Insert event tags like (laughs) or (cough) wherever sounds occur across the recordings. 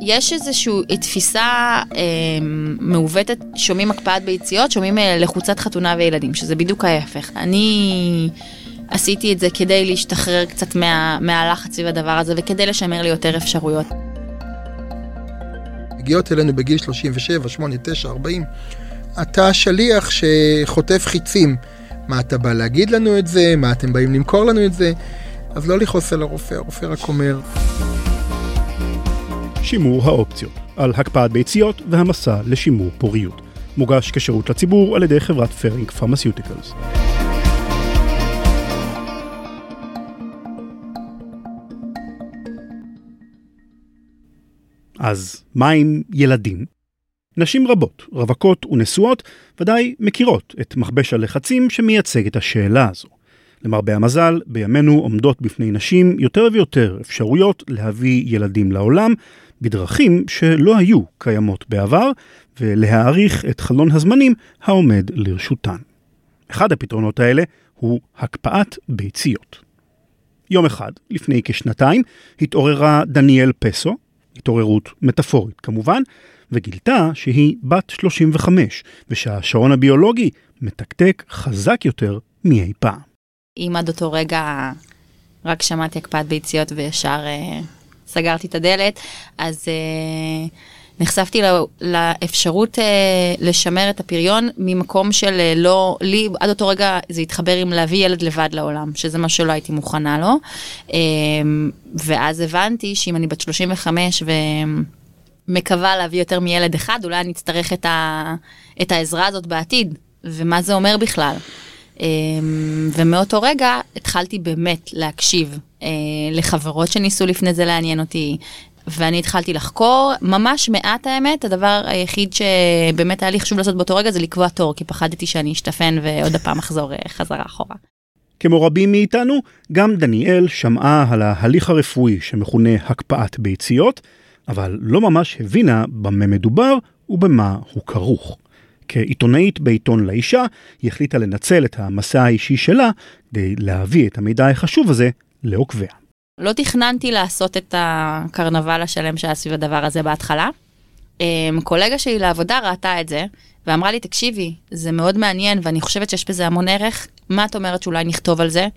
יש איזושהי תפיסה אה, מעוותת, שומעים הקפאת ביציות, שומעים אה, לחוצת חתונה וילדים, שזה בדיוק ההפך. אני עשיתי את זה כדי להשתחרר קצת מה, מהלחץ סביב הדבר הזה וכדי לשמר לי יותר אפשרויות. מגיעות אלינו בגיל 37, 8, 9, 40. אתה שליח שחוטף חיצים. מה אתה בא להגיד לנו את זה? מה אתם באים למכור לנו את זה? אז לא לכעוס על הרופא, הרופא רק אומר. שימור האופציות, על הקפאת ביציות והמסע לשימור פוריות. מוגש כשירות לציבור על ידי חברת Ferring Pharmaceuticals. אז מה עם ילדים? נשים רבות, רווקות ונשואות, ודאי מכירות את מכבש הלחצים שמייצג את השאלה הזו. למרבה המזל, בימינו עומדות בפני נשים יותר ויותר אפשרויות להביא ילדים לעולם, בדרכים שלא היו קיימות בעבר, ולהעריך את חלון הזמנים העומד לרשותן. אחד הפתרונות האלה הוא הקפאת ביציות. יום אחד, לפני כשנתיים, התעוררה דניאל פסו, התעוררות מטאפורית כמובן, וגילתה שהיא בת 35, ושהשעון הביולוגי מתקתק חזק יותר מאי פעם. אם עד אותו רגע רק שמעתי הקפאת ביציות וישר אה, סגרתי את הדלת, אז אה, נחשפתי לא, לאפשרות אה, לשמר את הפריון ממקום של אה, לא, לי עד אותו רגע זה התחבר עם להביא ילד לבד לעולם, שזה מה שלא הייתי מוכנה לו. אה, ואז הבנתי שאם אני בת 35 ו... מקווה להביא יותר מילד אחד, אולי אני אצטרך את, ה, את העזרה הזאת בעתיד, ומה זה אומר בכלל. אמ, ומאותו רגע התחלתי באמת להקשיב אה, לחברות שניסו לפני זה לעניין אותי, ואני התחלתי לחקור, ממש מעט האמת, הדבר היחיד שבאמת היה לי חשוב לעשות באותו רגע זה לקבוע תור, כי פחדתי שאני אשתפן ועוד הפעם אחזור אה, חזרה אחורה. כמו רבים מאיתנו, גם דניאל שמעה על ההליך הרפואי שמכונה הקפאת ביציות, אבל לא ממש הבינה במה מדובר ובמה הוא כרוך. כעיתונאית בעיתון לאישה, היא החליטה לנצל את המסע האישי שלה כדי להביא את המידע החשוב הזה לעוקביה. לא תכננתי לעשות את הקרנבל השלם שהיה סביב הדבר הזה בהתחלה. אמ, קולגה שלי לעבודה ראתה את זה, ואמרה לי, תקשיבי, זה מאוד מעניין ואני חושבת שיש בזה המון ערך, מה את אומרת שאולי נכתוב על זה?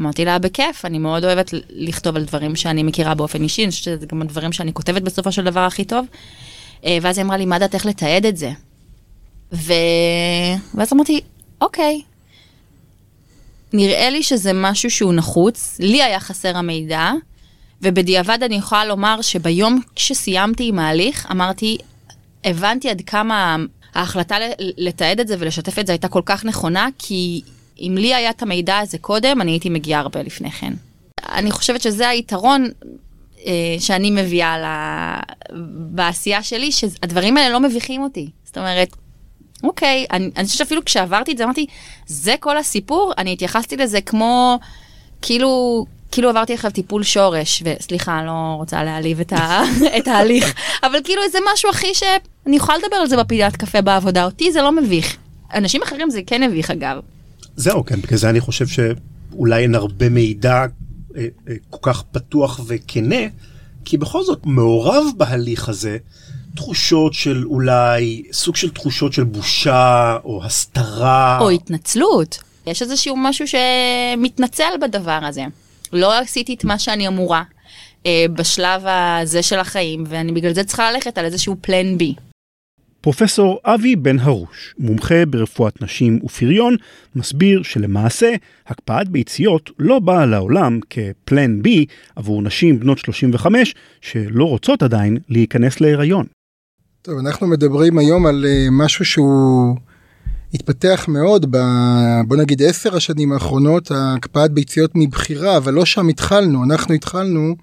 אמרתי לה, בכיף, אני מאוד אוהבת לכתוב על דברים שאני מכירה באופן אישי, אני חושבת שזה גם הדברים שאני כותבת בסופו של דבר הכי טוב. אה, ואז היא אמרה לי, מה דעת איך לתעד את זה? ו... ואז אמרתי, אוקיי, נראה לי שזה משהו שהוא נחוץ, לי היה חסר המידע, ובדיעבד אני יכולה לומר שביום שסיימתי עם ההליך, אמרתי, הבנתי עד כמה ההחלטה לתעד את זה ולשתף את זה הייתה כל כך נכונה, כי אם לי היה את המידע הזה קודם, אני הייתי מגיעה הרבה לפני כן. אני חושבת שזה היתרון אה, שאני מביאה לה... בעשייה שלי, שהדברים האלה לא מביכים אותי. זאת אומרת, אוקיי, אני, אני חושבת שאפילו כשעברתי את זה, אמרתי, זה כל הסיפור, אני התייחסתי לזה כמו, כאילו, כאילו עברתי עכשיו טיפול שורש, וסליחה, אני לא רוצה להעליב את, ה, (laughs) את ההליך, אבל כאילו איזה משהו הכי שאני יכולה לדבר על זה בפינת קפה בעבודה, אותי זה לא מביך. אנשים אחרים זה כן מביך אגב. זהו, כן, בגלל זה אני חושב שאולי אין הרבה מידע אה, אה, כל כך פתוח וכנה, כי בכל זאת מעורב בהליך הזה תחושות של אולי, סוג של תחושות של בושה או הסתרה. או התנצלות. יש איזשהו משהו שמתנצל בדבר הזה. לא עשיתי את מה שאני אמורה אה, בשלב הזה של החיים, ואני בגלל זה צריכה ללכת על איזשהו פלן בי. פרופסור אבי בן הרוש, מומחה ברפואת נשים ופריון, מסביר שלמעשה הקפאת ביציות לא באה לעולם כפלן בי עבור נשים בנות 35 שלא רוצות עדיין להיכנס להיריון. טוב, אנחנו מדברים היום על אה, משהו שהוא התפתח מאוד ב... בוא נגיד עשר השנים האחרונות, הקפאת ביציות מבחירה, אבל לא שם התחלנו, אנחנו התחלנו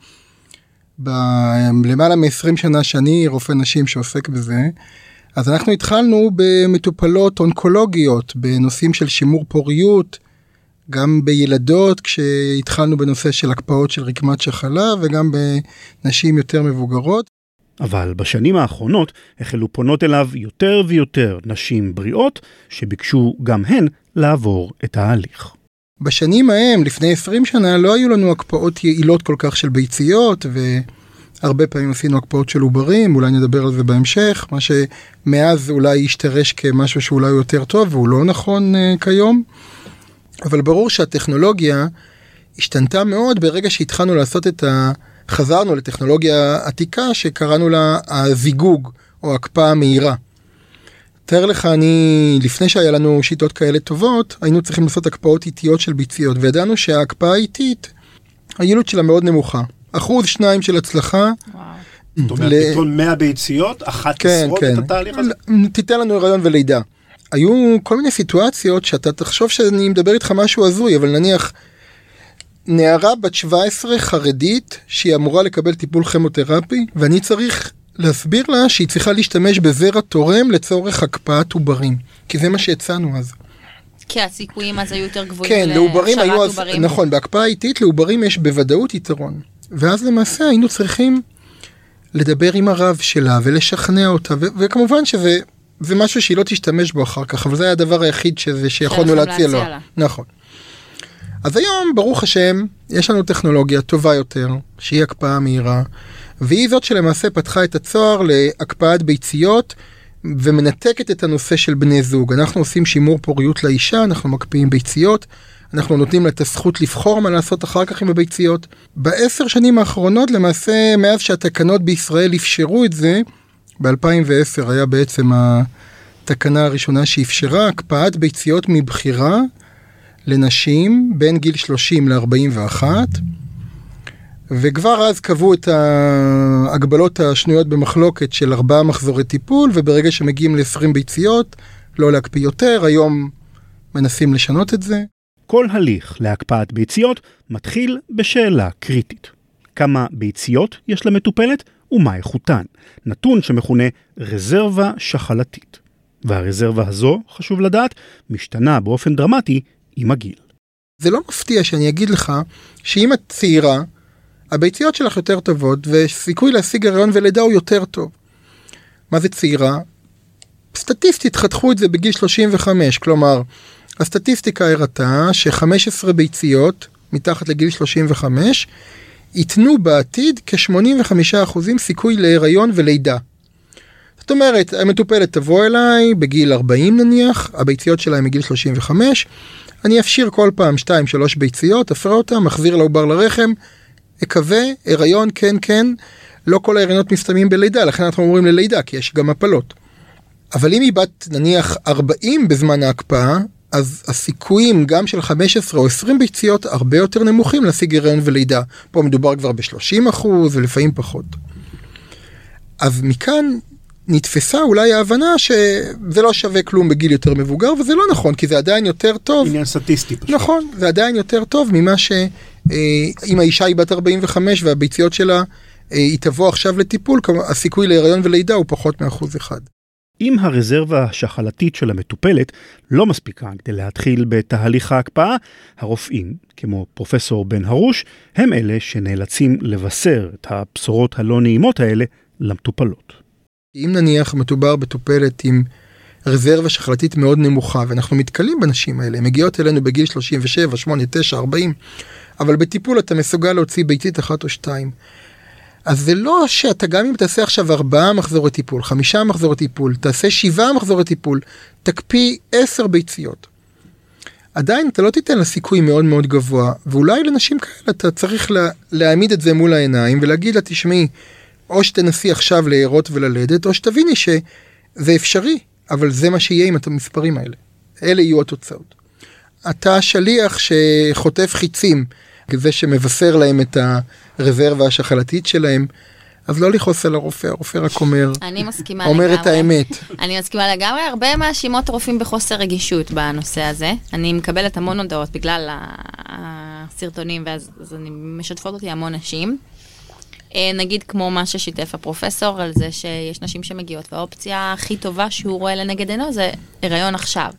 בלמעלה מ-20 שנה שאני רופא נשים שעוסק בזה. אז אנחנו התחלנו במטופלות אונקולוגיות, בנושאים של שימור פוריות, גם בילדות כשהתחלנו בנושא של הקפאות של רקמת שחלה וגם בנשים יותר מבוגרות. אבל בשנים האחרונות החלו פונות אליו יותר ויותר נשים בריאות שביקשו גם הן לעבור את ההליך. בשנים ההם, לפני 20 שנה, לא היו לנו הקפאות יעילות כל כך של ביציות, הרבה פעמים עשינו הקפאות של עוברים, אולי נדבר על זה בהמשך, מה שמאז אולי השתרש כמשהו שאולי הוא יותר טוב והוא לא נכון uh, כיום. אבל ברור שהטכנולוגיה השתנתה מאוד ברגע שהתחלנו לעשות את ה... חזרנו לטכנולוגיה עתיקה שקראנו לה הזיגוג או הקפאה מהירה. תאר לך, אני, לפני שהיה לנו שיטות כאלה טובות, היינו צריכים לעשות הקפאות איטיות של ביציות, וידענו שההקפאה האיטית, היעילות שלה מאוד נמוכה. אחוז שניים של הצלחה. זאת אומרת, פתאום 100 ביציות, אחת כן, תשרוד כן. את התהליך הזה? תיתן לנו הריון ולידה. היו כל מיני סיטואציות שאתה תחשוב שאני מדבר איתך משהו הזוי, אבל נניח נערה בת 17 חרדית שהיא אמורה לקבל טיפול כימותרפי, ואני צריך להסביר לה שהיא צריכה להשתמש בזרע תורם לצורך הקפאת עוברים, כי זה מה שהצענו אז. כי הסיכויים אז היו יותר גבוהים כן, לעוברים היו אז, עוברים. נכון, בהקפאה איטית לעוברים יש בוודאות יתרון. ואז למעשה היינו צריכים לדבר עם הרב שלה ולשכנע אותה, ו- וכמובן שזה זה משהו שהיא לא תשתמש בו אחר כך, אבל זה היה הדבר היחיד שזה, שיכולנו להציע לו. לה. נכון. אז היום, ברוך השם, יש לנו טכנולוגיה טובה יותר, שהיא הקפאה מהירה, והיא זאת שלמעשה פתחה את הצוהר להקפאת ביציות ומנתקת את הנושא של בני זוג. אנחנו עושים שימור פוריות לאישה, אנחנו מקפיאים ביציות, אנחנו נותנים לה את הזכות לבחור מה לעשות אחר כך עם הביציות. בעשר שנים האחרונות, למעשה, מאז שהתקנות בישראל אפשרו את זה, ב-2010 היה בעצם התקנה הראשונה שאפשרה הקפאת ביציות מבחירה לנשים בין גיל 30 ל-41, וכבר אז קבעו את ההגבלות השנויות במחלוקת של ארבעה מחזורי טיפול, וברגע שמגיעים ל-20 ביציות, לא להקפיא יותר, היום מנסים לשנות את זה. כל הליך להקפאת ביציות מתחיל בשאלה קריטית. כמה ביציות יש למטופלת ומה איכותן, נתון שמכונה רזרבה שחלתית. והרזרבה הזו, חשוב לדעת, משתנה באופן דרמטי עם הגיל. זה לא מפתיע שאני אגיד לך שאם את צעירה, הביציות שלך יותר טובות וסיכוי להשיג הריון ולידה הוא יותר טוב. מה זה צעירה? סטטיסטית חתכו את זה בגיל 35, כלומר, הסטטיסטיקה הראתה ש-15 ביציות מתחת לגיל 35 ייתנו בעתיד כ-85% סיכוי להיריון ולידה. זאת אומרת, המטופלת תבוא אליי בגיל 40 נניח, הביציות שלה מגיל 35, אני אפשיר כל פעם 2-3 ביציות, אפרה אותם, מחזיר לעובר לרחם, אקווה, הריון, כן, כן, לא כל ההריונות מסתיימים בלידה, לכן אנחנו אומרים ללידה, כי יש גם הפלות. אבל אם היא בת נניח 40 בזמן ההקפאה, אז הסיכויים גם של 15 או 20 ביציות הרבה יותר נמוכים להשיג הריון ולידה. פה מדובר כבר ב-30 אחוז ולפעמים פחות. אז מכאן נתפסה אולי ההבנה שזה לא שווה כלום בגיל יותר מבוגר, וזה לא נכון, כי זה עדיין יותר טוב. עניין סטטיסטי פשוט. נכון, זה עדיין יותר טוב ממה ש... אה, אם האישה היא בת 45 והביציות שלה אה, היא תבוא עכשיו לטיפול, הסיכוי להיריון ולידה הוא פחות מאחוז אחד. אם הרזרבה השחלתית של המטופלת לא מספיקה כדי להתחיל בתהליך ההקפאה, הרופאים, כמו פרופסור בן הרוש, הם אלה שנאלצים לבשר את הבשורות הלא נעימות האלה למטופלות. אם נניח מדובר בטופלת עם רזרבה שחלתית מאוד נמוכה, ואנחנו מתקלים בנשים האלה, הן מגיעות אלינו בגיל 37, 8, 9, 40, אבל בטיפול אתה מסוגל להוציא ביצית אחת או שתיים. אז זה לא שאתה גם אם תעשה עכשיו ארבעה מחזורי טיפול, חמישה מחזורי טיפול, תעשה שבעה מחזורי טיפול, תקפיא עשר ביציות. עדיין אתה לא תיתן לה סיכוי מאוד מאוד גבוה, ואולי לנשים כאלה אתה צריך לה, להעמיד את זה מול העיניים ולהגיד לה, תשמעי, או שתנסי עכשיו להרות וללדת, או שתביני שזה אפשרי, אבל זה מה שיהיה עם המספרים האלה. אלה יהיו התוצאות. אתה שליח שחוטף חיצים, זה שמבשר להם את הרזרבה השחלתית שלהם, אז לא לכעוס על הרופא, הרופא רק אומר, אני מסכימה אומר לגמרי. את האמת. אני מסכימה לגמרי, הרבה מאשימות רופאים בחוסר רגישות בנושא הזה. אני מקבלת המון הודעות בגלל הסרטונים, ואז אני משתפות אותי המון נשים. אה, נגיד כמו מה ששיתף הפרופסור על זה שיש נשים שמגיעות, והאופציה הכי טובה שהוא רואה לנגד עינו זה הריון עכשיו.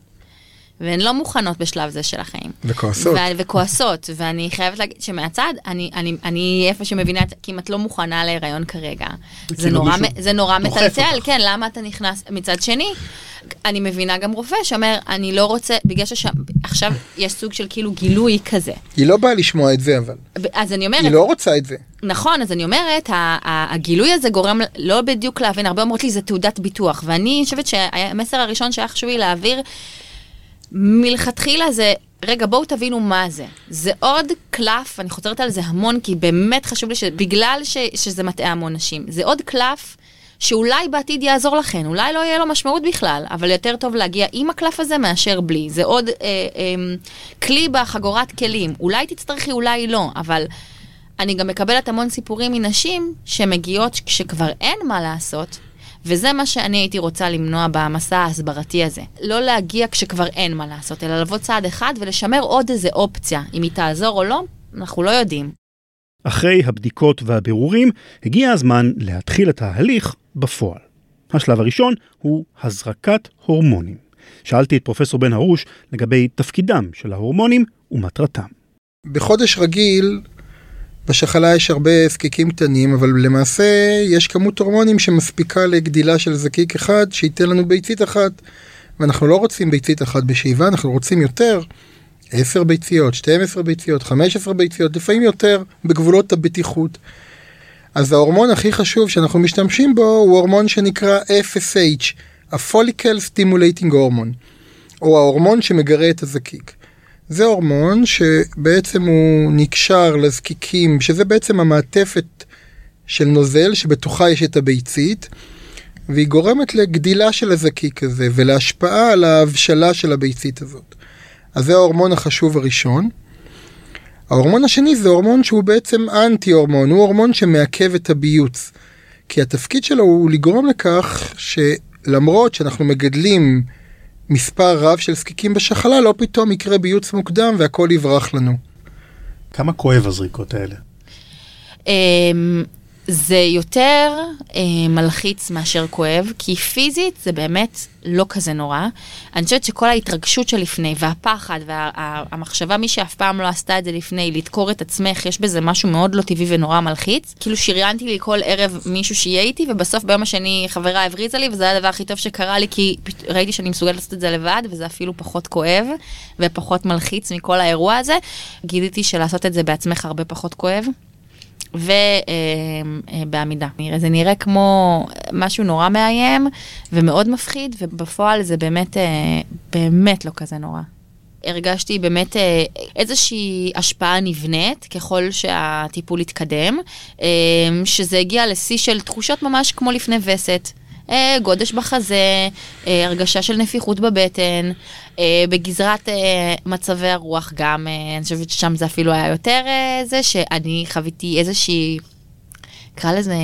והן לא מוכנות בשלב זה של החיים. וכועסות. ו- וכועסות, ואני חייבת להגיד שמהצד, אני, אני, אני איפה שמבינה את זה, כי אם את לא מוכנה להיריון כרגע, זה כאילו נורא, מ- זה נורא מטלטל. כן, למה אתה נכנס, מצד שני, אני מבינה גם רופא שאומר, אני לא רוצה, בגלל שעכשיו יש סוג של כאילו גילוי כזה. היא לא באה לשמוע את זה אבל. אז אני אומרת, היא לא רוצה את זה. נכון, אז אני אומרת, הגילוי הזה גורם לא בדיוק להבין, הרבה אומרות לי זה תעודת ביטוח, ואני חושבת שהמסר הראשון שהיה חשוב לי להעביר, מלכתחילה זה, רגע, בואו תבינו מה זה. זה עוד קלף, אני חוזרת על זה המון, כי באמת חשוב לי, ש... בגלל ש... שזה מטעה המון נשים, זה עוד קלף שאולי בעתיד יעזור לכן, אולי לא יהיה לו משמעות בכלל, אבל יותר טוב להגיע עם הקלף הזה מאשר בלי. זה עוד אה, אה, כלי בחגורת כלים. אולי תצטרכי, אולי לא, אבל אני גם מקבלת המון סיפורים מנשים שמגיעות כשכבר אין מה לעשות, וזה מה שאני הייתי רוצה למנוע במסע ההסברתי הזה. לא להגיע כשכבר אין מה לעשות, אלא לבוא צעד אחד ולשמר עוד איזה אופציה. אם היא תעזור או לא, אנחנו לא יודעים. אחרי הבדיקות והבירורים, הגיע הזמן להתחיל את ההליך בפועל. השלב הראשון הוא הזרקת הורמונים. שאלתי את פרופסור בן הרוש לגבי תפקידם של ההורמונים ומטרתם. בחודש רגיל, בשחלה יש הרבה זקיקים קטנים, אבל למעשה יש כמות הורמונים שמספיקה לגדילה של זקיק אחד, שייתן לנו ביצית אחת. ואנחנו לא רוצים ביצית אחת בשאיבה, אנחנו רוצים יותר. 10 ביציות, 12 ביציות, 15 ביציות, לפעמים יותר בגבולות הבטיחות. אז ההורמון הכי חשוב שאנחנו משתמשים בו הוא הורמון שנקרא FSH, ה-Follicle Stimulating Hormone, או ההורמון שמגרה את הזקיק. זה הורמון שבעצם הוא נקשר לזקיקים, שזה בעצם המעטפת של נוזל שבתוכה יש את הביצית, והיא גורמת לגדילה של הזקיק הזה ולהשפעה על ההבשלה של הביצית הזאת. אז זה ההורמון החשוב הראשון. ההורמון השני זה הורמון שהוא בעצם אנטי הורמון, הוא הורמון שמעכב את הביוץ. כי התפקיד שלו הוא לגרום לכך שלמרות שאנחנו מגדלים מספר רב של זקיקים בשחלה, לא פתאום יקרה ביוץ מוקדם והכל יברח לנו. כמה כואב הזריקות האלה? זה יותר אה, מלחיץ מאשר כואב, כי פיזית זה באמת לא כזה נורא. אני חושבת שכל ההתרגשות שלפני, והפחד, והמחשבה, מי שאף פעם לא עשתה את זה לפני, לדקור את עצמך, יש בזה משהו מאוד לא טבעי ונורא מלחיץ. כאילו שריינתי לי כל ערב מישהו שיהיה איתי, ובסוף ביום השני חברה הבריזה לי, וזה היה הדבר הכי טוב שקרה לי, כי ראיתי שאני מסוגלת לעשות את זה לבד, וזה אפילו פחות כואב, ופחות מלחיץ מכל האירוע הזה. גיליתי שלעשות את זה בעצמך הרבה פחות כואב. ובעמידה. זה נראה כמו משהו נורא מאיים ומאוד מפחיד, ובפועל זה באמת, אה, באמת לא כזה נורא. הרגשתי באמת אה, איזושהי השפעה נבנית ככל שהטיפול התקדם, אה, שזה הגיע לשיא של תחושות ממש כמו לפני וסת. אה, גודש בחזה, אה, הרגשה של נפיחות בבטן, אה, בגזרת מצבי הרוח גם, אני חושבת ששם זה אפילו היה יותר זה, שאני חוויתי איזושהי, נקרא לזה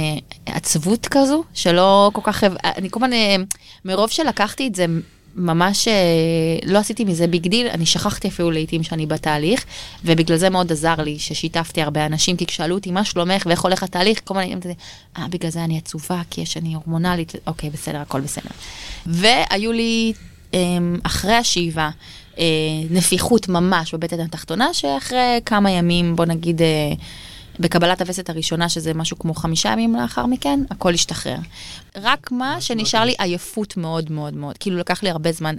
עצבות כזו, שלא כל כך, אני כל הזמן, מרוב שלקחתי את זה ממש אה, לא עשיתי מזה big deal, אני שכחתי אפילו לעיתים שאני בתהליך, ובגלל זה מאוד עזר לי ששיתפתי הרבה אנשים, כי כשאלו אותי מה שלומך? ואיך הולך התהליך, כל אמרתי, אה, בגלל זה אני עצובה, כי יש אני הורמונלית, אוקיי, בסדר, הכל בסדר. והיו לי אה, אחרי השאיבה, אה, נפיחות ממש בבטן התחתונה, שאחרי כמה ימים, בוא נגיד, אה, בקבלת הווסת הראשונה, שזה משהו כמו חמישה ימים לאחר מכן, הכל השתחרר. רק מה שנשאר לי עייפות מאוד מאוד מאוד. כאילו לקח לי הרבה זמן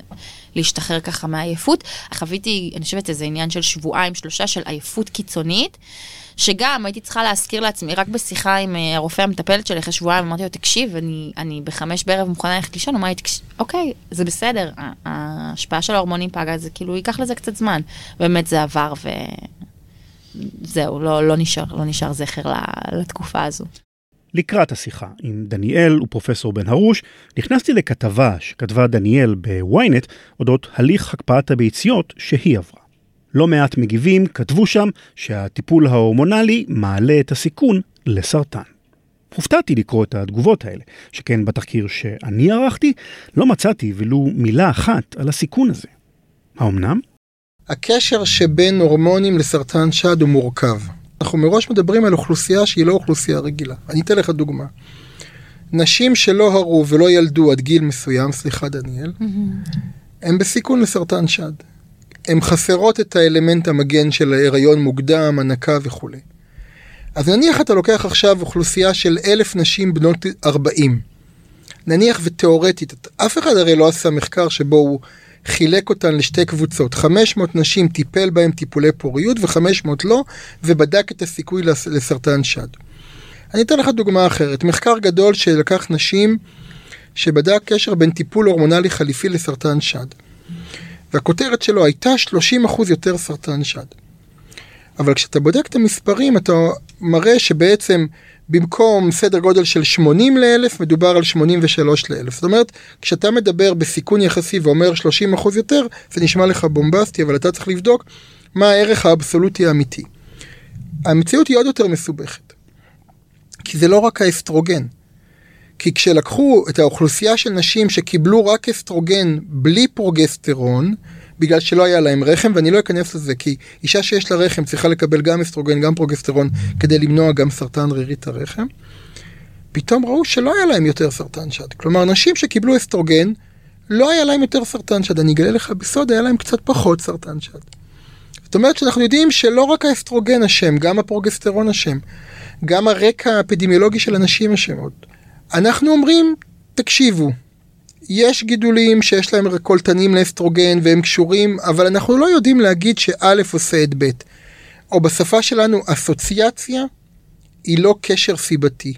להשתחרר ככה מהעייפות. חוויתי, אני חושבת, איזה עניין של שבועיים, שלושה של עייפות קיצונית, שגם הייתי צריכה להזכיר לעצמי, רק בשיחה עם אה, הרופא המטפלת שלי אחרי שבועיים, אמרתי לו, תקשיב, אני, אני בחמש בערב מוכנה ללכת לישון, הוא אמר לי, "תקש- אוקיי, זה בסדר, ההשפעה של ההורמונים פגה, זה כאילו ייקח לזה קצת זמן. באמת זה עבר ו... זהו, לא, לא, נשאר, לא נשאר זכר לתקופה הזו. לקראת השיחה עם דניאל ופרופסור בן הרוש, נכנסתי לכתבה שכתבה דניאל בוויינט אודות הליך הקפאת הביציות שהיא עברה. לא מעט מגיבים כתבו שם שהטיפול ההורמונלי מעלה את הסיכון לסרטן. הופתעתי לקרוא את התגובות האלה, שכן בתחקיר שאני ערכתי לא מצאתי ולו מילה אחת על הסיכון הזה. האמנם? הקשר שבין הורמונים לסרטן שד הוא מורכב. אנחנו מראש מדברים על אוכלוסייה שהיא לא אוכלוסייה רגילה. אני אתן לך דוגמה. נשים שלא הרו ולא ילדו עד גיל מסוים, סליחה דניאל, הן בסיכון לסרטן שד. הן חסרות את האלמנט המגן של ההיריון מוקדם, הנקה וכולי. אז נניח אתה לוקח עכשיו אוכלוסייה של אלף נשים בנות 40. נניח ותיאורטית, אף אחד הרי לא עשה מחקר שבו הוא חילק אותן לשתי קבוצות. 500 נשים טיפל בהן טיפולי פוריות ו-500 לא, ובדק את הסיכוי לסרטן שד. אני אתן לך דוגמה אחרת. מחקר גדול שלקח נשים שבדק קשר בין טיפול הורמונלי חליפי לסרטן שד. והכותרת שלו הייתה 30% יותר סרטן שד. אבל כשאתה בודק את המספרים אתה מראה שבעצם במקום סדר גודל של 80 לאלף מדובר על 83 לאלף. זאת אומרת, כשאתה מדבר בסיכון יחסי ואומר 30% יותר, זה נשמע לך בומבסטי, אבל אתה צריך לבדוק מה הערך האבסולוטי האמיתי. המציאות היא עוד יותר מסובכת. כי זה לא רק האסטרוגן. כי כשלקחו את האוכלוסייה של נשים שקיבלו רק אסטרוגן בלי פרוגסטרון, בגלל שלא היה להם רחם, ואני לא אכנס לזה, כי אישה שיש לה רחם צריכה לקבל גם אסטרוגן, גם פרוגסטרון, כדי למנוע גם סרטן רירית הרחם. פתאום ראו שלא היה להם יותר סרטן שד. כלומר, נשים שקיבלו אסטרוגן, לא היה להם יותר סרטן שד. אני אגלה לך בסוד, היה להם קצת פחות סרטן שד. זאת אומרת שאנחנו יודעים שלא רק האסטרוגן אשם, גם הפרוגסטרון אשם, גם הרקע האפידמיולוגי של הנשים אשמות. אנחנו אומרים, תקשיבו, יש גידולים שיש להם קולטנים לאסטרוגן והם קשורים, אבל אנחנו לא יודעים להגיד שא' עושה את ב'. או בשפה שלנו, אסוציאציה היא לא קשר סיבתי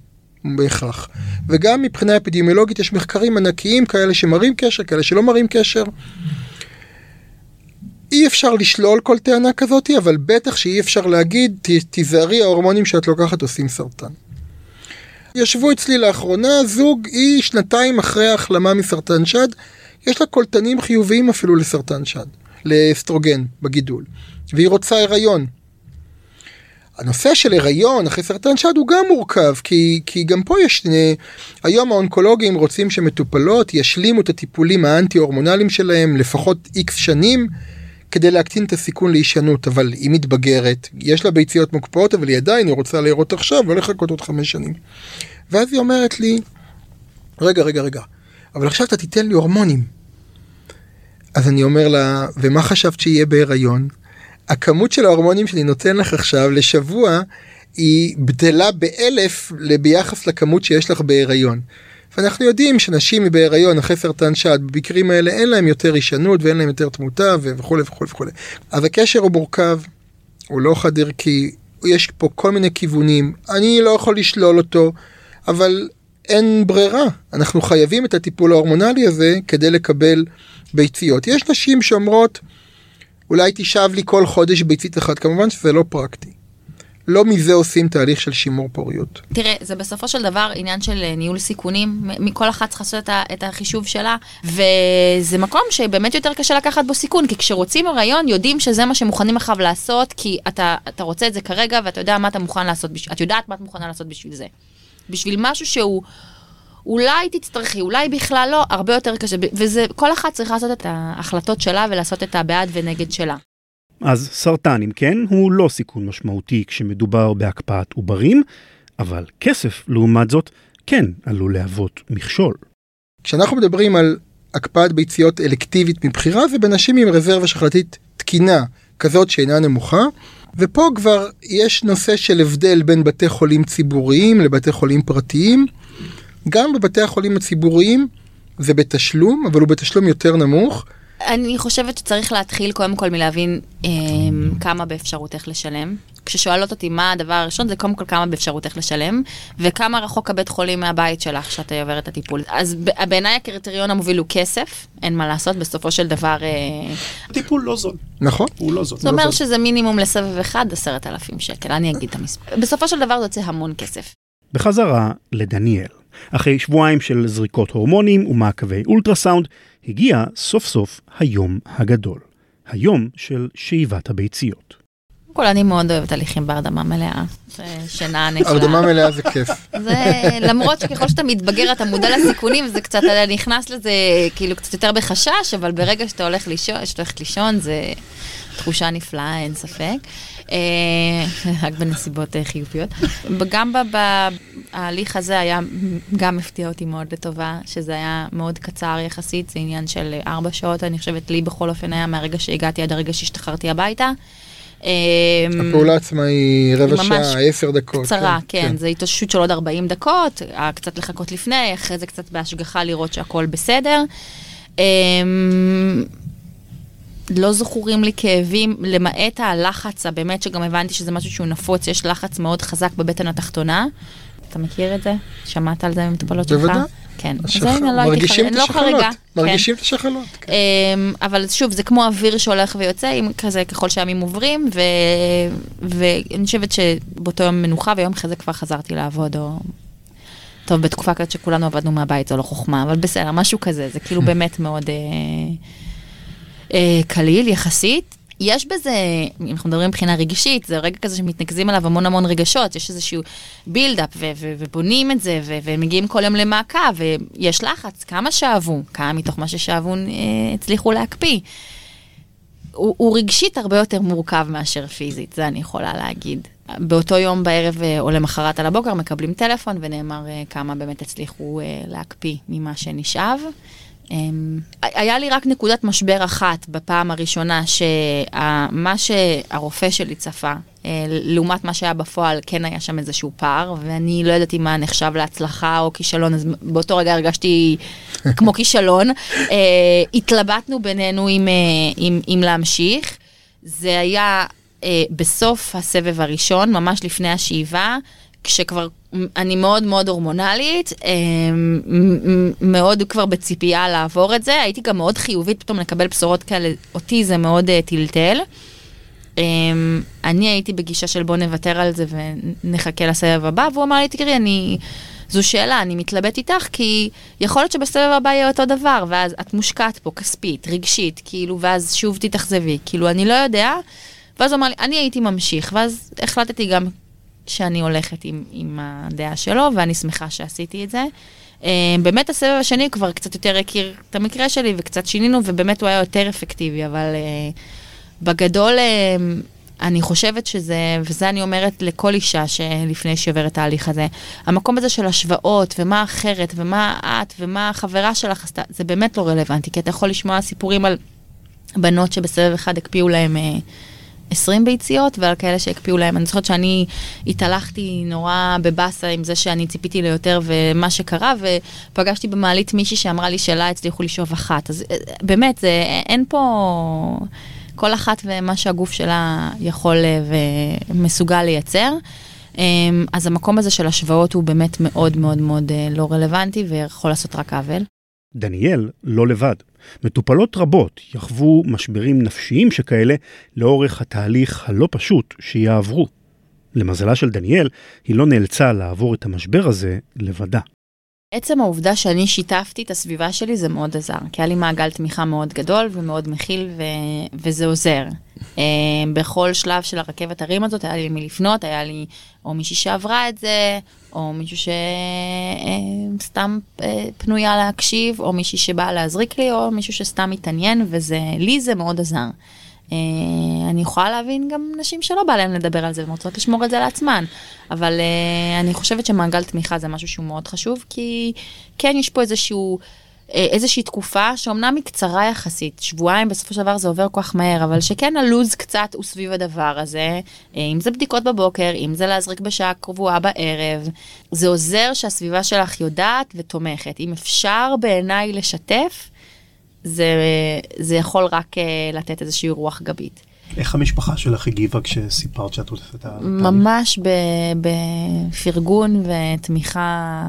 בהכרח. וגם מבחינה אפידמיולוגית יש מחקרים ענקיים כאלה שמראים קשר, כאלה שלא מראים קשר. אי אפשר לשלול כל טענה כזאת, אבל בטח שאי אפשר להגיד, תיזהרי, ההורמונים שאת לוקחת עושים סרטן. ישבו אצלי לאחרונה זוג, היא שנתיים אחרי ההחלמה מסרטן שד, יש לה קולטנים חיוביים אפילו לסרטן שד, לאסטרוגן בגידול, והיא רוצה הריון. הנושא של הריון אחרי סרטן שד הוא גם מורכב, כי, כי גם פה יש, היום האונקולוגים רוצים שמטופלות ישלימו את הטיפולים האנטי-הורמונליים שלהם לפחות איקס שנים, כדי להקטין את הסיכון להישנות, אבל היא מתבגרת, יש לה ביציות מוקפאות, אבל היא עדיין, היא רוצה לראות עכשיו, לא לחכות עוד חמש שנים. ואז היא אומרת לי, רגע, רגע, רגע, אבל עכשיו אתה תיתן לי הורמונים. אז אני אומר לה, ומה חשבת שיהיה בהיריון? הכמות של ההורמונים שאני נותן לך עכשיו לשבוע היא בטלה באלף ביחס לכמות שיש לך בהיריון. ואנחנו יודעים שנשים בהיריון אחרי סרטן שד, במקרים האלה אין להם יותר הישנות ואין להם יותר תמותה וכולי וכולי וכולי. אז הקשר הוא מורכב, הוא לא חד ערכי, יש פה כל מיני כיוונים, אני לא יכול לשלול אותו, אבל אין ברירה, אנחנו חייבים את הטיפול ההורמונלי הזה כדי לקבל ביציות. יש נשים שאומרות, אולי תשאב לי כל חודש ביצית אחת, כמובן שזה לא פרקטי. לא מזה עושים תהליך של שימור פוריות. תראה, זה בסופו של דבר עניין של אה, ניהול סיכונים, מכל אחת צריך לעשות את החישוב שלה, וזה מקום שבאמת יותר קשה לקחת בו סיכון, כי כשרוצים הריון יודעים שזה מה שמוכנים לך לעשות, כי אתה, אתה רוצה את זה כרגע ואתה יודע מה אתה מוכן לעשות, את יודעת מה את מוכנה לעשות בשביל זה. בשביל משהו שהוא... אולי תצטרכי, אולי בכלל לא, הרבה יותר קשה, וזה, כל אחת צריכה לעשות את ההחלטות שלה ולעשות את הבעד ונגד שלה. אז סרטן, אם כן, הוא לא סיכון משמעותי כשמדובר בהקפאת עוברים, אבל כסף, לעומת זאת, כן עלול להוות מכשול. כשאנחנו מדברים על הקפאת ביציות אלקטיבית מבחירה, זה בנשים עם רזרבה שחלתית תקינה, כזאת שאינה נמוכה, ופה כבר יש נושא של הבדל בין בתי חולים ציבוריים לבתי חולים פרטיים. גם בבתי החולים הציבוריים זה בתשלום, אבל הוא בתשלום יותר נמוך. אני חושבת שצריך להתחיל קודם כל מלהבין אה, כמה באפשרותך לשלם. כששואלות אותי מה הדבר הראשון, זה קודם כל כמה באפשרותך לשלם, וכמה רחוק הבית חולים מהבית שלך שאתה עובר את הטיפול. אז בעיניי הקריטריון המוביל הוא כסף, אין מה לעשות, בסופו של דבר... אה... טיפול לא זול. נכון. הוא לא זול. זאת אומרת שזה מינימום לסבב אחד, עשרת אלפים שקל, אני אגיד את המספר. בסופו של דבר זה יוצא המון כסף. בחזרה לדניאל. אחרי שבועיים של זריקות הורמונים ומעקבי אולטרסאונד, הגיע סוף סוף היום הגדול. היום של שאיבת הביציות. כל, אני מאוד אוהבת הליכים בהרדמה מלאה. זה שינה נפלאה. הרדמה מלאה זה כיף. (laughs) זה, למרות שככל שאתה מתבגר אתה מודע לסיכונים, זה קצת, אתה נכנס לזה כאילו קצת יותר בחשש, אבל ברגע שאתה הולך לישון, שאתה הולכת לישון, זה תחושה נפלאה, אין ספק. אה, (laughs) רק בנסיבות אה, חיוביות. וגם בהליך הזה היה, גם הפתיע אותי מאוד לטובה, שזה היה מאוד קצר יחסית, זה עניין של ארבע שעות, אני חושבת, לי בכל אופן היה מהרגע שהגעתי עד הרגע שהשתחררתי הביתה. אה, הפעולה עצמה היא רבע שעה, עשר דקות. קצרה, כן, כן, זה התאוששות של עוד 40 דקות, אה, קצת לחכות לפני, אחרי זה קצת בהשגחה לראות שהכל בסדר. לא זכורים לי כאבים, למעט הלחץ, הבאמת שגם הבנתי שזה משהו שהוא נפוץ, יש לחץ מאוד חזק בבטן התחתונה. אתה מכיר את זה? שמעת על זה ממטופלות שלך? בוודאי. כן. השח- הנה, לא הייתי מרגישים חר- את לא השחלות, חריגה. מרגישים את השחלות. כן. אמ, אבל שוב, זה כמו אוויר שהולך ויוצא, עם כזה ככל שהימים עוברים, ו... ואני חושבת שבאותו יום מנוחה, ויום אחרי זה כבר חזרתי לעבוד, או... טוב, בתקופה כזאת שכולנו עבדנו מהבית, זו לא חוכמה, אבל בסדר, משהו כזה, זה כאילו (laughs) באמת מאוד אה, קליל יחסית. יש בזה, אם אנחנו מדברים מבחינה רגשית, זה רגע כזה שמתנקזים עליו המון המון רגשות, יש איזשהו בילדאפ ובונים את זה, ומגיעים כל יום למעקב, ויש לחץ, כמה שאבו, כמה מתוך מה ששאבו אה, הצליחו להקפיא. הוא, הוא רגשית הרבה יותר מורכב מאשר פיזית, זה אני יכולה להגיד. באותו יום בערב אה, או למחרת על הבוקר מקבלים טלפון ונאמר אה, כמה באמת הצליחו אה, להקפיא ממה שנשאב. אמ, היה לי רק נקודת משבר אחת בפעם הראשונה, שמה שהרופא שלי צפה, אה, לעומת מה שהיה בפועל, כן היה שם איזשהו פער, ואני לא ידעתי מה נחשב להצלחה או כישלון, אז באותו רגע הרגשתי (laughs) כמו כישלון. אה, התלבטנו בינינו אם, אה, אם, אם להמשיך. זה היה בסוף הסבב הראשון, ממש לפני השאיבה, כשכבר אני מאוד מאוד הורמונלית, אה, מאוד כבר בציפייה לעבור את זה, הייתי גם מאוד חיובית פתאום לקבל בשורות כאלה, אותי זה מאוד אה, טלטל. אה, אני הייתי בגישה של בוא נוותר על זה ונחכה לסבב הבא, והוא אמר לי, תראי, אני... זו שאלה, אני מתלבט איתך, כי יכול להיות שבסבב הבא יהיה אותו דבר, ואז את מושקעת פה כספית, רגשית, כאילו, ואז שוב תתאכזבי, כאילו, אני לא יודע. ואז הוא אמר לי, אני הייתי ממשיך, ואז החלטתי גם שאני הולכת עם, עם הדעה שלו, ואני שמחה שעשיתי את זה. אה, באמת הסבב השני כבר קצת יותר הכיר את המקרה שלי, וקצת שינינו, ובאמת הוא היה יותר אפקטיבי, אבל אה, בגדול, אה, אני חושבת שזה, וזה אני אומרת לכל אישה שלפני שעוברת את ההליך הזה, המקום הזה של השוואות, ומה אחרת, ומה את, ומה החברה שלך עשתה, זה באמת לא רלוונטי, כי אתה יכול לשמוע סיפורים על בנות שבסבב אחד הקפיאו להם... אה, 20 ביציות, ועל כאלה שהקפיאו להם. אני זוכרת שאני התהלכתי נורא בבאסה עם זה שאני ציפיתי ליותר ומה שקרה, ופגשתי במעלית מישהי שאמרה לי שלה הצליחו לשאוב אחת. אז אה, באמת, זה, אין פה... כל אחת ומה שהגוף שלה יכול אה, ומסוגל לייצר. אמ, אז המקום הזה של השוואות הוא באמת מאוד מאוד מאוד אה, לא רלוונטי ויכול לעשות רק עוול. דניאל לא לבד. מטופלות רבות יחוו משברים נפשיים שכאלה לאורך התהליך הלא פשוט שיעברו. למזלה של דניאל, היא לא נאלצה לעבור את המשבר הזה לבדה. עצם העובדה שאני שיתפתי את הסביבה שלי זה מאוד עזר, כי היה לי מעגל תמיכה מאוד גדול ומאוד מכיל ו... וזה עוזר. Uh, בכל שלב של הרכבת הרים הזאת היה לי למי לפנות, היה לי או מישהי שעברה את זה, או מישהו שסתם uh, uh, פנויה להקשיב, או מישהי שבאה להזריק לי, או מישהו שסתם מתעניין, וזה, לי זה מאוד עזר. Uh, אני יכולה להבין גם נשים שלא בא להן לדבר על זה, והן רוצות לשמור את זה לעצמן. אבל uh, אני חושבת שמעגל תמיכה זה משהו שהוא מאוד חשוב, כי כן יש פה איזשהו, איזושהי תקופה שאומנם היא קצרה יחסית, שבועיים בסופו של דבר זה עובר כל כך מהר, אבל שכן הלו"ז קצת הוא סביב הדבר הזה, uh, אם זה בדיקות בבוקר, אם זה להזריק בשעה קבועה בערב, זה עוזר שהסביבה שלך יודעת ותומכת. אם אפשר בעיניי לשתף, זה, זה יכול רק uh, לתת איזושהי רוח גבית. איך המשפחה שלך הגיבה כשסיפרת שאת הולכת את התהליך? ממש בפרגון ותמיכה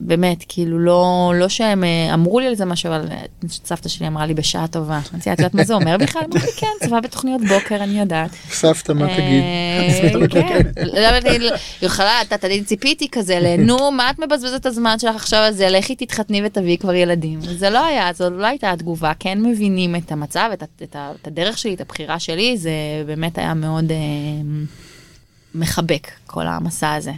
באמת, כאילו לא, לא שהם אה, אמרו לי על זה משהו, אבל אה, סבתא שלי אמרה לי בשעה טובה. אמרתי, את יודעת מה זה אומר בכלל? אמרתי, כן, צבא בתוכניות בוקר, אני יודעת. סבתא, מה תגיד? אה, כן. (laughs) למה אני יכולה, אתה תמיד ציפיתי כזה, נו, מה את מבזבזת את הזמן שלך עכשיו על זה? לכי תתחתני ותביאי כבר ילדים. זה לא היה, זו לא הייתה התגובה, כן מבינים את המצב, את הדרך שלי, את הבחירה שלי, זה באמת היה מאוד מחבק, כל המסע הזה.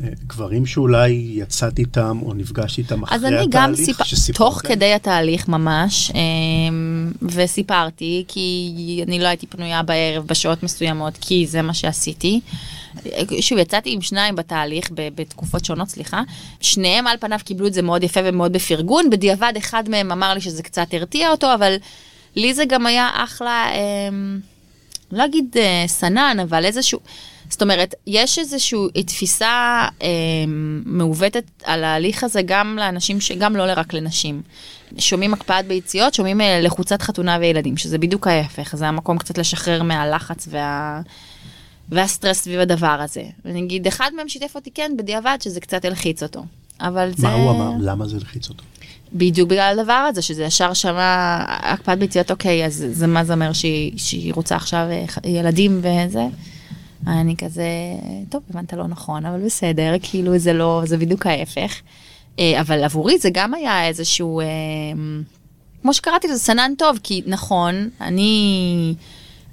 וגברים שאולי יצאת איתם או נפגשת איתם אחרי אז התהליך, אני גם סיפרתי, תוך? כדי התהליך ממש, אמ, וסיפרתי, כי אני לא הייתי פנויה בערב בשעות מסוימות, כי זה מה שעשיתי. שוב, יצאתי עם שניים בתהליך, בתקופות שונות, סליחה. שניהם על פניו קיבלו את זה מאוד יפה ומאוד בפרגון, בדיעבד אחד מהם אמר לי שזה קצת הרתיע אותו, אבל לי זה גם היה אחלה, אמ, לא אגיד אה, סנן, אבל איזשהו... זאת אומרת, יש איזושהי תפיסה אה, מעוותת על ההליך הזה גם לאנשים, ש... גם לא רק לנשים. שומעים הקפאת ביציות, שומעים אה, לחוצת חתונה וילדים, שזה בדיוק ההפך, זה המקום קצת לשחרר מהלחץ וה... והסטרס סביב הדבר הזה. ונגיד, אחד מהם שיתף אותי כן בדיעבד שזה קצת הלחיץ אותו. אבל זה... מה הוא אמר? למה זה הלחיץ אותו? בדיוק בגלל הדבר הזה, שזה ישר שמע הקפאת ביציות, אוקיי, אז זה מה זה אומר שהיא, שהיא רוצה עכשיו אה, ילדים וזה? אני כזה, טוב, הבנת לא נכון, אבל בסדר, כאילו זה לא, זה בדיוק ההפך. אה, אבל עבורי זה גם היה איזשהו, אה, כמו שקראתי לזה, סנן טוב, כי נכון, אני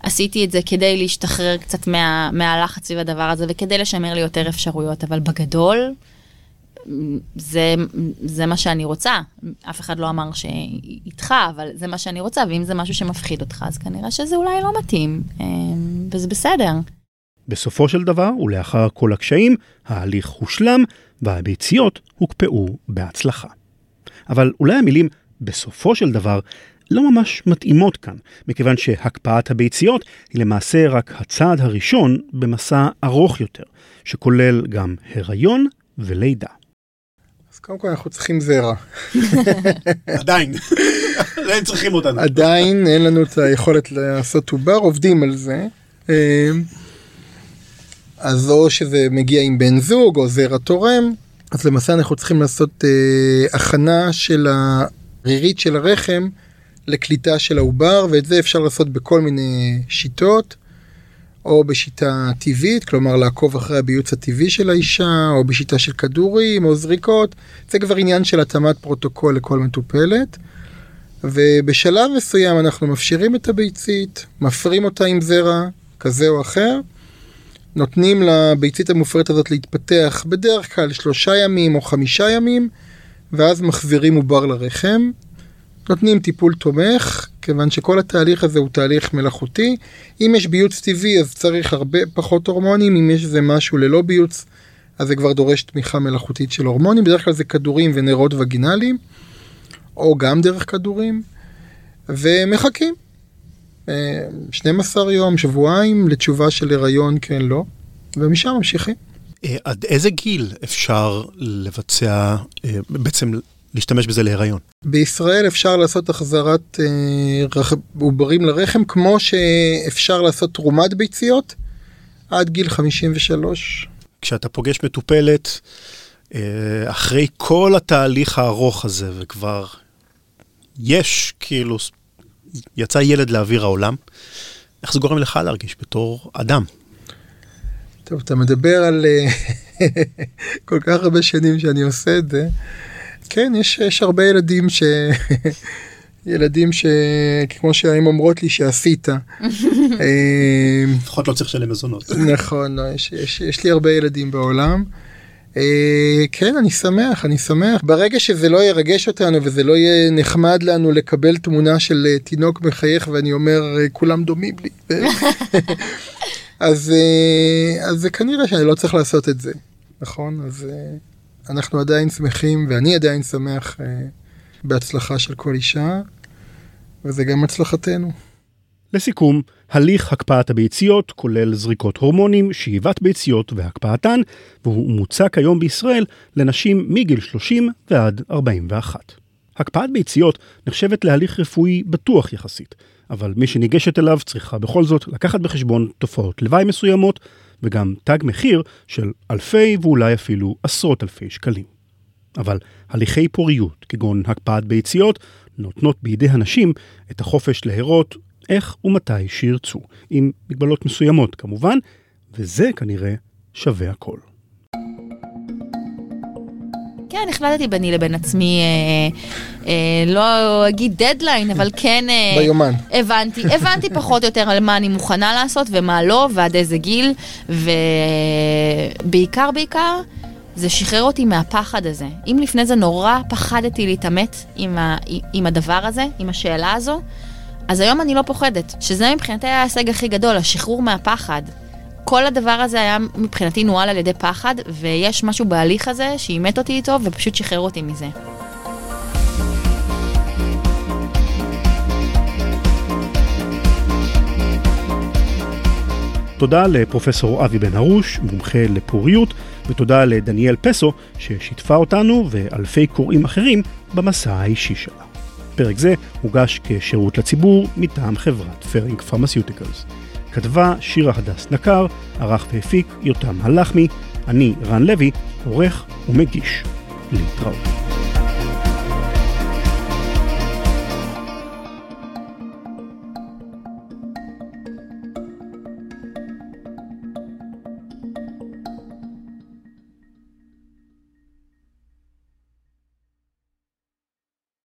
עשיתי את זה כדי להשתחרר קצת מה, מהלחץ סביב הדבר הזה, וכדי לשמר לי יותר אפשרויות, אבל בגדול, זה, זה מה שאני רוצה. אף אחד לא אמר שאיתך, אבל זה מה שאני רוצה, ואם זה משהו שמפחיד אותך, אז כנראה שזה אולי לא מתאים, אה, וזה בסדר. בסופו של דבר, ולאחר כל הקשיים, ההליך הושלם והביציות הוקפאו בהצלחה. אבל אולי המילים בסופו של דבר לא ממש מתאימות כאן, מכיוון שהקפאת הביציות היא למעשה רק הצעד הראשון במסע ארוך יותר, שכולל גם הריון ולידה. אז קודם כל אנחנו צריכים זרע. (laughs) עדיין, הם צריכים אותנו. עדיין אין לנו את היכולת לעשות עובר, עובדים על זה. אז או שזה מגיע עם בן זוג או זרע תורם, אז למעשה אנחנו צריכים לעשות אה, הכנה של הרירית של הרחם לקליטה של העובר, ואת זה אפשר לעשות בכל מיני שיטות, או בשיטה טבעית, כלומר לעקוב אחרי הביוץ הטבעי של האישה, או בשיטה של כדורים או זריקות, זה כבר עניין של התאמת פרוטוקול לכל מטופלת. ובשלב מסוים אנחנו מפשירים את הביצית, מפרים אותה עם זרע כזה או אחר, נותנים לביצית המופרית הזאת להתפתח בדרך כלל שלושה ימים או חמישה ימים, ואז מחזירים עובר לרחם. נותנים טיפול תומך, כיוון שכל התהליך הזה הוא תהליך מלאכותי. אם יש ביוץ טבעי אז צריך הרבה פחות הורמונים, אם יש איזה משהו ללא ביוץ אז זה כבר דורש תמיכה מלאכותית של הורמונים, בדרך כלל זה כדורים ונרות וגינליים, או גם דרך כדורים, ומחכים. אה, 12 יום, שבועיים, לתשובה של הריון כן לא, ומשם ממשיכים. אה, עד איזה גיל אפשר לבצע, אה, בעצם להשתמש בזה להיריון? בישראל אפשר לעשות החזרת אה. עוברים לרחם כמו שאפשר לעשות תרומת ביציות עד גיל 53. כשאתה פוגש מטופלת, אחרי כל התהליך הארוך הזה, וכבר יש, כאילו, יצא ילד לאוויר העולם, איך זה גורם לך להרגיש בתור אדם? טוב, אתה מדבר על אה, (laughs) כל כך הרבה שנים שאני עושה את זה. כן, יש, יש הרבה ילדים ש... (laughs) ילדים שכמו שהאם אומרות לי שעשית. (laughs) אה, לפחות לא צריך לשלם מזונות. נכון, לא, יש, יש, יש לי הרבה ילדים בעולם. אה, כן, אני שמח, אני שמח. ברגע שזה לא ירגש אותנו וזה לא יהיה נחמד לנו לקבל תמונה של אה, תינוק מחייך ואני אומר, אה, כולם דומים לי. (laughs) אז, אז זה כנראה שאני לא צריך לעשות את זה, נכון? אז אנחנו עדיין שמחים ואני עדיין שמח בהצלחה של כל אישה, וזה גם הצלחתנו. לסיכום, הליך הקפאת הביציות כולל זריקות הורמונים, שאיבת ביציות והקפאתן, והוא מוצע כיום בישראל לנשים מגיל 30 ועד 41. הקפאת ביציות נחשבת להליך רפואי בטוח יחסית, אבל מי שניגשת אליו צריכה בכל זאת לקחת בחשבון תופעות לוואי מסוימות, וגם תג מחיר של אלפי ואולי אפילו עשרות אלפי שקלים. אבל הליכי פוריות, כגון הקפאת ביציות, נותנות בידי הנשים את החופש להרות איך ומתי שירצו, עם מגבלות מסוימות כמובן, וזה כנראה שווה הכל. כן, החלטתי ביני לבין עצמי, אה, אה, לא אגיד דדליין, אבל כן... אה, ביומן. הבנתי, הבנתי פחות או יותר על מה אני מוכנה לעשות ומה לא, ועד איזה גיל, ובעיקר, בעיקר, זה שחרר אותי מהפחד הזה. אם לפני זה נורא פחדתי להתעמת עם, ה, עם הדבר הזה, עם השאלה הזו, אז היום אני לא פוחדת, שזה מבחינתי היה ההישג הכי גדול, השחרור מהפחד. כל הדבר הזה היה מבחינתי נוהל על ידי פחד, ויש משהו בהליך הזה שאימת אותי איתו ופשוט שחרר אותי מזה. תודה לפרופסור אבי בן הרוש, מומחה לפוריות, ותודה לדניאל פסו, ששיתפה אותנו ואלפי קוראים אחרים במסע האישי שלה. פרק זה הוגש כשירות לציבור מטעם חברת Ferring Pharmaceuticals. כתבה שירה הדס נקר, ערך והפיק יותם הלחמי, אני רן לוי, עורך ומגיש. להתראות.